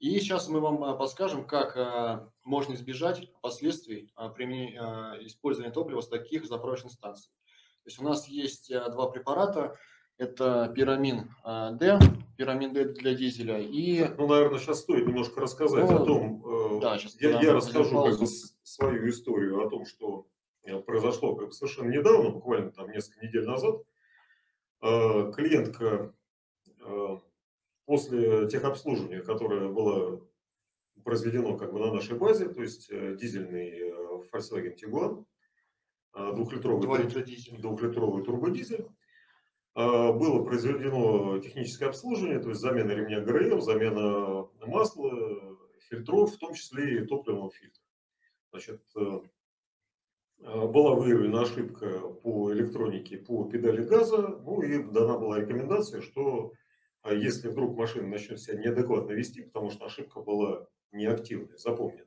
И сейчас мы вам а, подскажем, как а, можно избежать последствий а, при использовании топлива с таких заправочных станций. То есть у нас есть два препарата. Это пирамин D, пирамин D для дизеля и... Ну, наверное, сейчас стоит немножко рассказать ну, о том, э, да, сейчас я, я расскажу как бы, свою историю о том, что э, произошло как бы, совершенно недавно, буквально там несколько недель назад. Э, клиентка после техобслуживания, которое было произведено как бы на нашей базе, то есть э, дизельный э, Volkswagen Tiguan, э, двухлитровый, двухлитровый турбодизель, было произведено техническое обслуживание, то есть замена ремня ГРМ, замена масла, фильтров, в том числе и топливного фильтра. Значит, была выявлена ошибка по электронике, по педали газа, ну и дана была рекомендация, что если вдруг машина начнет себя неадекватно вести, потому что ошибка была неактивная, запомненная,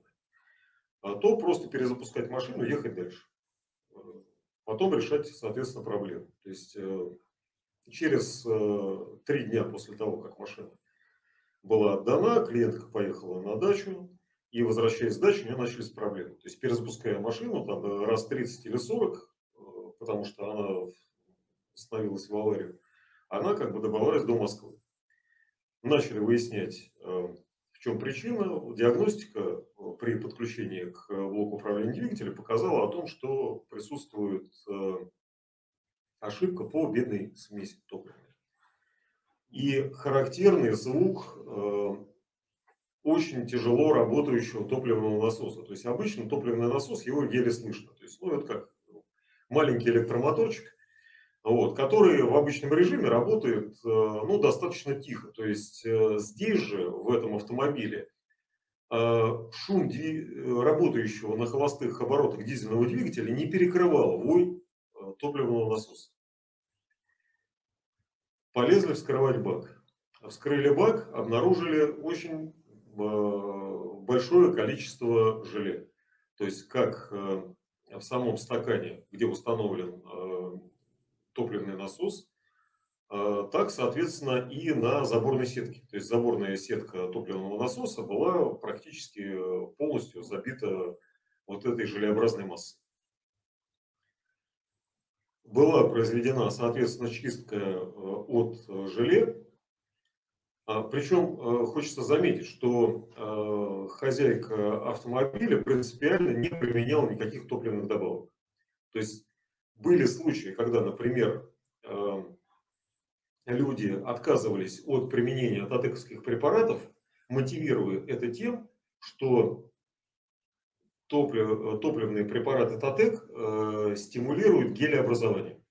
а, то просто перезапускать машину ехать дальше. Э, потом решать, соответственно, проблему. То есть э, через э, три дня после того, как машина была отдана, клиентка поехала на дачу, и возвращаясь с дачи, у нее начались проблемы. То есть перезапуская машину там, раз 30 или 40, потому что она становилась в аварию, она как бы добралась до Москвы начали выяснять, э, в чем причина. Диагностика э, при подключении к блоку управления двигателя показала о том, что присутствует э, ошибка по бедной смеси топлива. И характерный звук очень тяжело работающего топливного насоса. То есть обычно топливный насос, его еле слышно. То есть, ну, это как маленький электромоторчик, вот, который в обычном режиме работает э, ну, достаточно тихо. То есть э, здесь же, в этом автомобиле, э, шум работающего на холостых оборотах дизельного двигателя не перекрывал вой топливного насоса. Полезли вскрывать бак. Вскрыли бак, обнаружили очень большое количество желе. То есть как в самом стакане, где установлен топливный насос, а, так, соответственно, и на заборной сетке. То есть заборная сетка топливного насоса была практически э, полностью забита вот этой желеобразной массой. Была произведена, соответственно, чистка э, от желе. А, Причем э, хочется заметить, что хозяйка автомобиля принципиально не применяла никаких топливных добавок. То есть были случаи, когда, например, эм, люди отказывались от применения татековских препаратов, мотивируя это тем, что топлив, топливные препараты Татек э, стимулируют гелеобразование.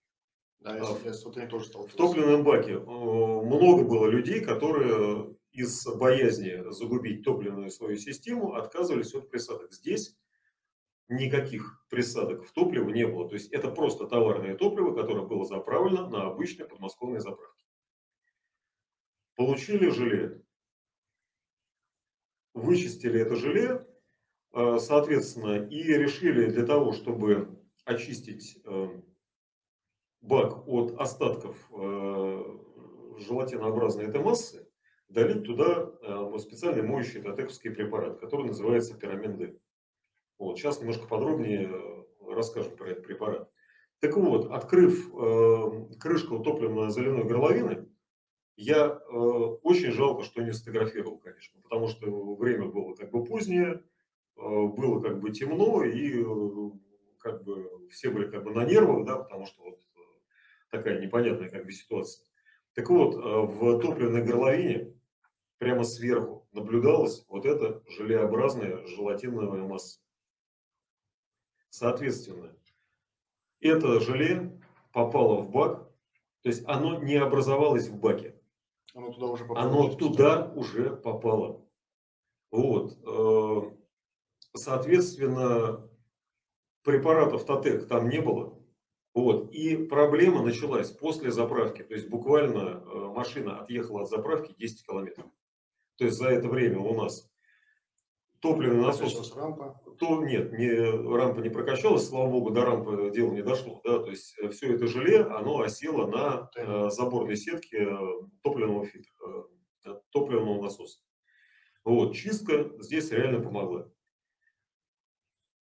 Да, я, я с тоже сталкивался. В топливном баке э, много было людей, которые из боязни загубить топливную свою систему отказывались от присадок. Здесь никаких присадок в топливо не было. То есть это просто товарное топливо, которое было заправлено на обычные подмосковные заправки. Получили желе. Вычистили это желе, э, соответственно, и решили для того, чтобы очистить э, бак от остатков э, желатинообразной этой массы, долить туда специальный моющий татековский препарат, который называется пирамин. Вот, сейчас немножко подробнее э, расскажем про этот препарат. Так вот, открыв э, крышку топливно-заливной горловины, я э, очень жалко, что не сфотографировал, конечно, потому что время было как бы позднее, э, было как бы темно, и э, как бы все были как бы на нервах, да, потому что вот э, такая непонятная как бы ситуация. Так вот, э, в топливной горловине прямо сверху наблюдалась вот эта желеобразная желатиновая масса. Соответственно, это желе попало в бак, то есть оно не образовалось в баке. Оно туда уже попало. Оно туда уже попало. Вот. Э, соответственно, препаратов Татек там не было. Вот. И проблема началась после заправки. То есть буквально э, машина отъехала от заправки 10 километров. То есть за это время у нас топливный насос. рампа? То нет, не, рампа не прокачалась, слава богу, до рампы дело не дошло. Да, то есть э, все это желе, оно осело на э, заборной сетке э, топливного фильтра, э, топливного насоса. Вот, чистка здесь реально помогла.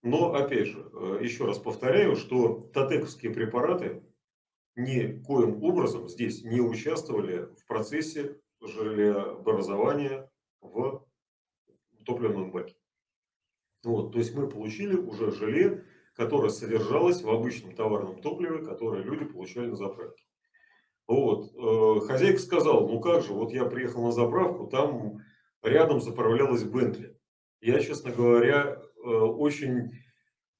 Но, опять же, еще раз повторяю, что татековские препараты никоим образом здесь не участвовали в процессе желеобразования в топливном баке. Вот, то есть мы получили уже желе, которое содержалось в обычном товарном топливе, которое люди получали на заправке. Вот. Э, хозяйка сказала, ну как же, вот я приехал на заправку, там рядом заправлялась Бентли. Я, честно говоря, э, очень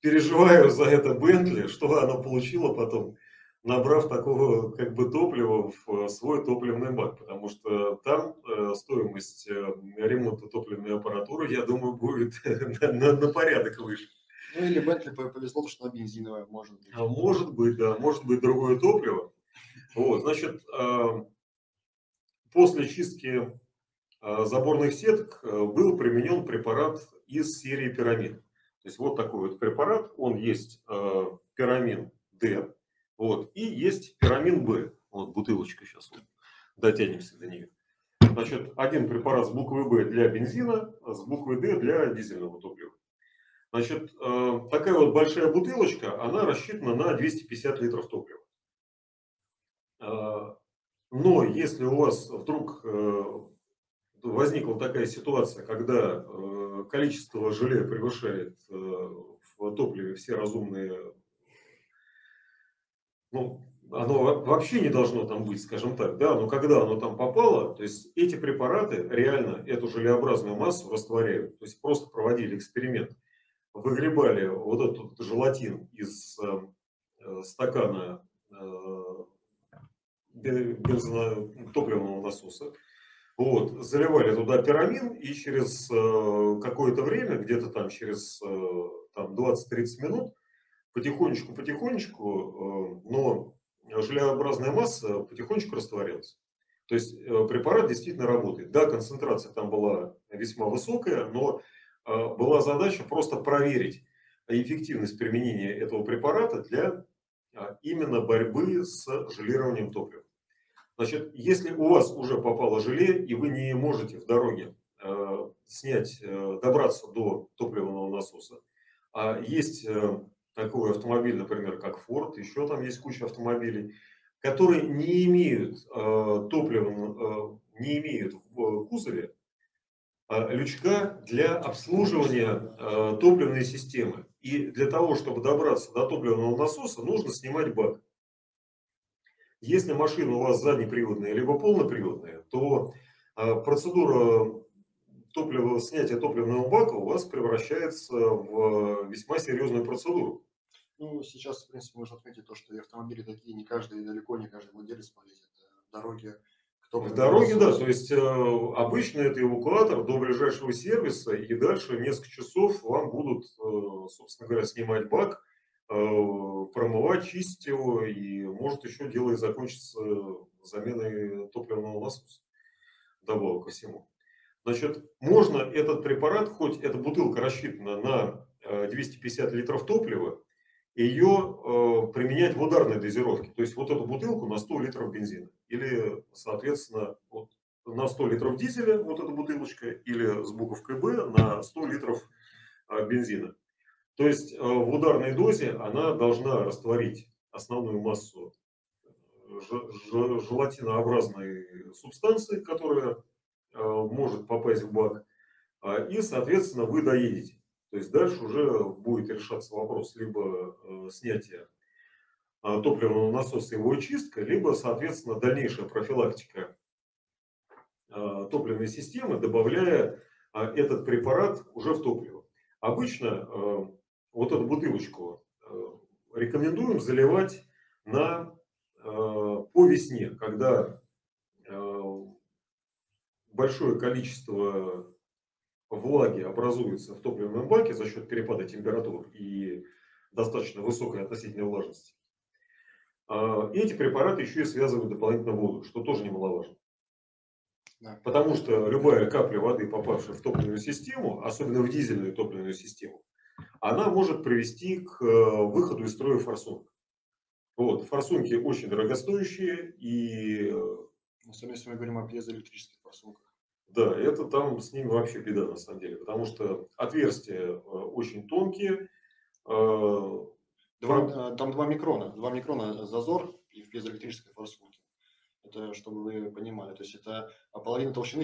переживаю за это Бентли, что она получила потом, набрав такого как бы топлива в свой топливный бак, потому что там э, стоимость ремонта топливной аппаратуры, я думаю, будет на, на, на порядок выше. Ну или Бентли повезло, что она бензиновая, может быть. А может быть, да, может быть другое топливо. Вот, значит, после чистки заборных сеток был применен препарат из серии пирамид. То есть вот такой вот препарат, он есть пирамин D, вот, и есть пирамин B. Вот бутылочка сейчас, вот, дотянемся до нее. Значит, один препарат с буквой B для бензина, а с буквой D для дизельного топлива. Значит, такая вот большая бутылочка, она рассчитана на 250 литров топлива. А, но если у вас вдруг э, возникла такая ситуация, когда э, количество желе превышает э, в топливе все разумные, ну, оно вообще не должно там быть, скажем так, да, но когда оно там попало, то есть эти препараты реально эту желеобразную массу растворяют, то есть просто проводили эксперимент, выгребали вот этот желатин из стакана бензино топливного насоса. Вот, заливали туда пирамин и через э, какое-то время, где-то там через э, там, 20-30 минут, потихонечку-потихонечку, э, но желеобразная масса потихонечку растворялась. То есть э, препарат действительно работает. Да, концентрация там была весьма высокая, но э, была задача просто проверить эффективность применения этого препарата для а, именно борьбы с желированием топлива. Значит, если у вас уже попало желе, и вы не можете в дороге снять, добраться до топливного насоса, а есть такой автомобиль, например, как Ford, еще там есть куча автомобилей, которые не имеют э, топлива, э, не имеют в кузове э, лючка для обслуживания э, топливной системы. И для того, чтобы добраться до топливного насоса, нужно снимать бак. Если машина у вас заднеприводная либо полноприводная, то а, процедура топлива, снятия топливного бака у вас превращается в весьма серьезную процедуру. Ну, сейчас, в принципе, можно отметить то, что и автомобили такие, не каждый, далеко не каждый владелец полезет. В дороге в дороге, да, то есть э, обычно это эвакуатор до ближайшего сервиса, и дальше несколько часов вам будут, э, собственно говоря, снимать бак, Э, промывать, чистить его, и может еще дело и закончится заменой топливного насоса. Добавок ко всему. Значит, можно этот препарат, хоть эта бутылка рассчитана на 250 э, литров топлива, ее э, применять в ударной дозировке. То есть вот эту бутылку на 100 литров бензина. Или, соответственно, вот на 100 литров дизеля, вот эта бутылочка, или с буковкой Б на 100 литров бензина. То есть э, в ударной дозе она должна растворить основную массу э, желатинообразной субстанции, которая э, может попасть в бак, и, соответственно, вы доедете. То есть дальше уже будет решаться вопрос либо снятия топливного насоса и его очистка, либо, соответственно, дальнейшая профилактика топливной системы, добавляя этот препарат уже в топливо. Обычно вот эту бутылочку э, рекомендуем заливать на, э, по весне, когда э, большое количество влаги образуется в топливном баке за счет перепада температур и достаточно высокой относительной влажности. Эти препараты еще и связывают дополнительно воду, что тоже немаловажно. Да. Потому что любая капля воды, попавшая в топливную систему, особенно в дизельную топливную систему, она может привести к э, выходу из строя форсунок. Вот, форсунки очень дорогостоящие и... Особенно если мы говорим о пьезоэлектрических форсунках. Да, это там с ними вообще беда на самом деле, потому что отверстия э, очень тонкие. э, Два, э, там 2 микрона, 2 микрона зазор и в пьезоэлектрической форсунке. Это чтобы вы понимали. То есть это половина толщины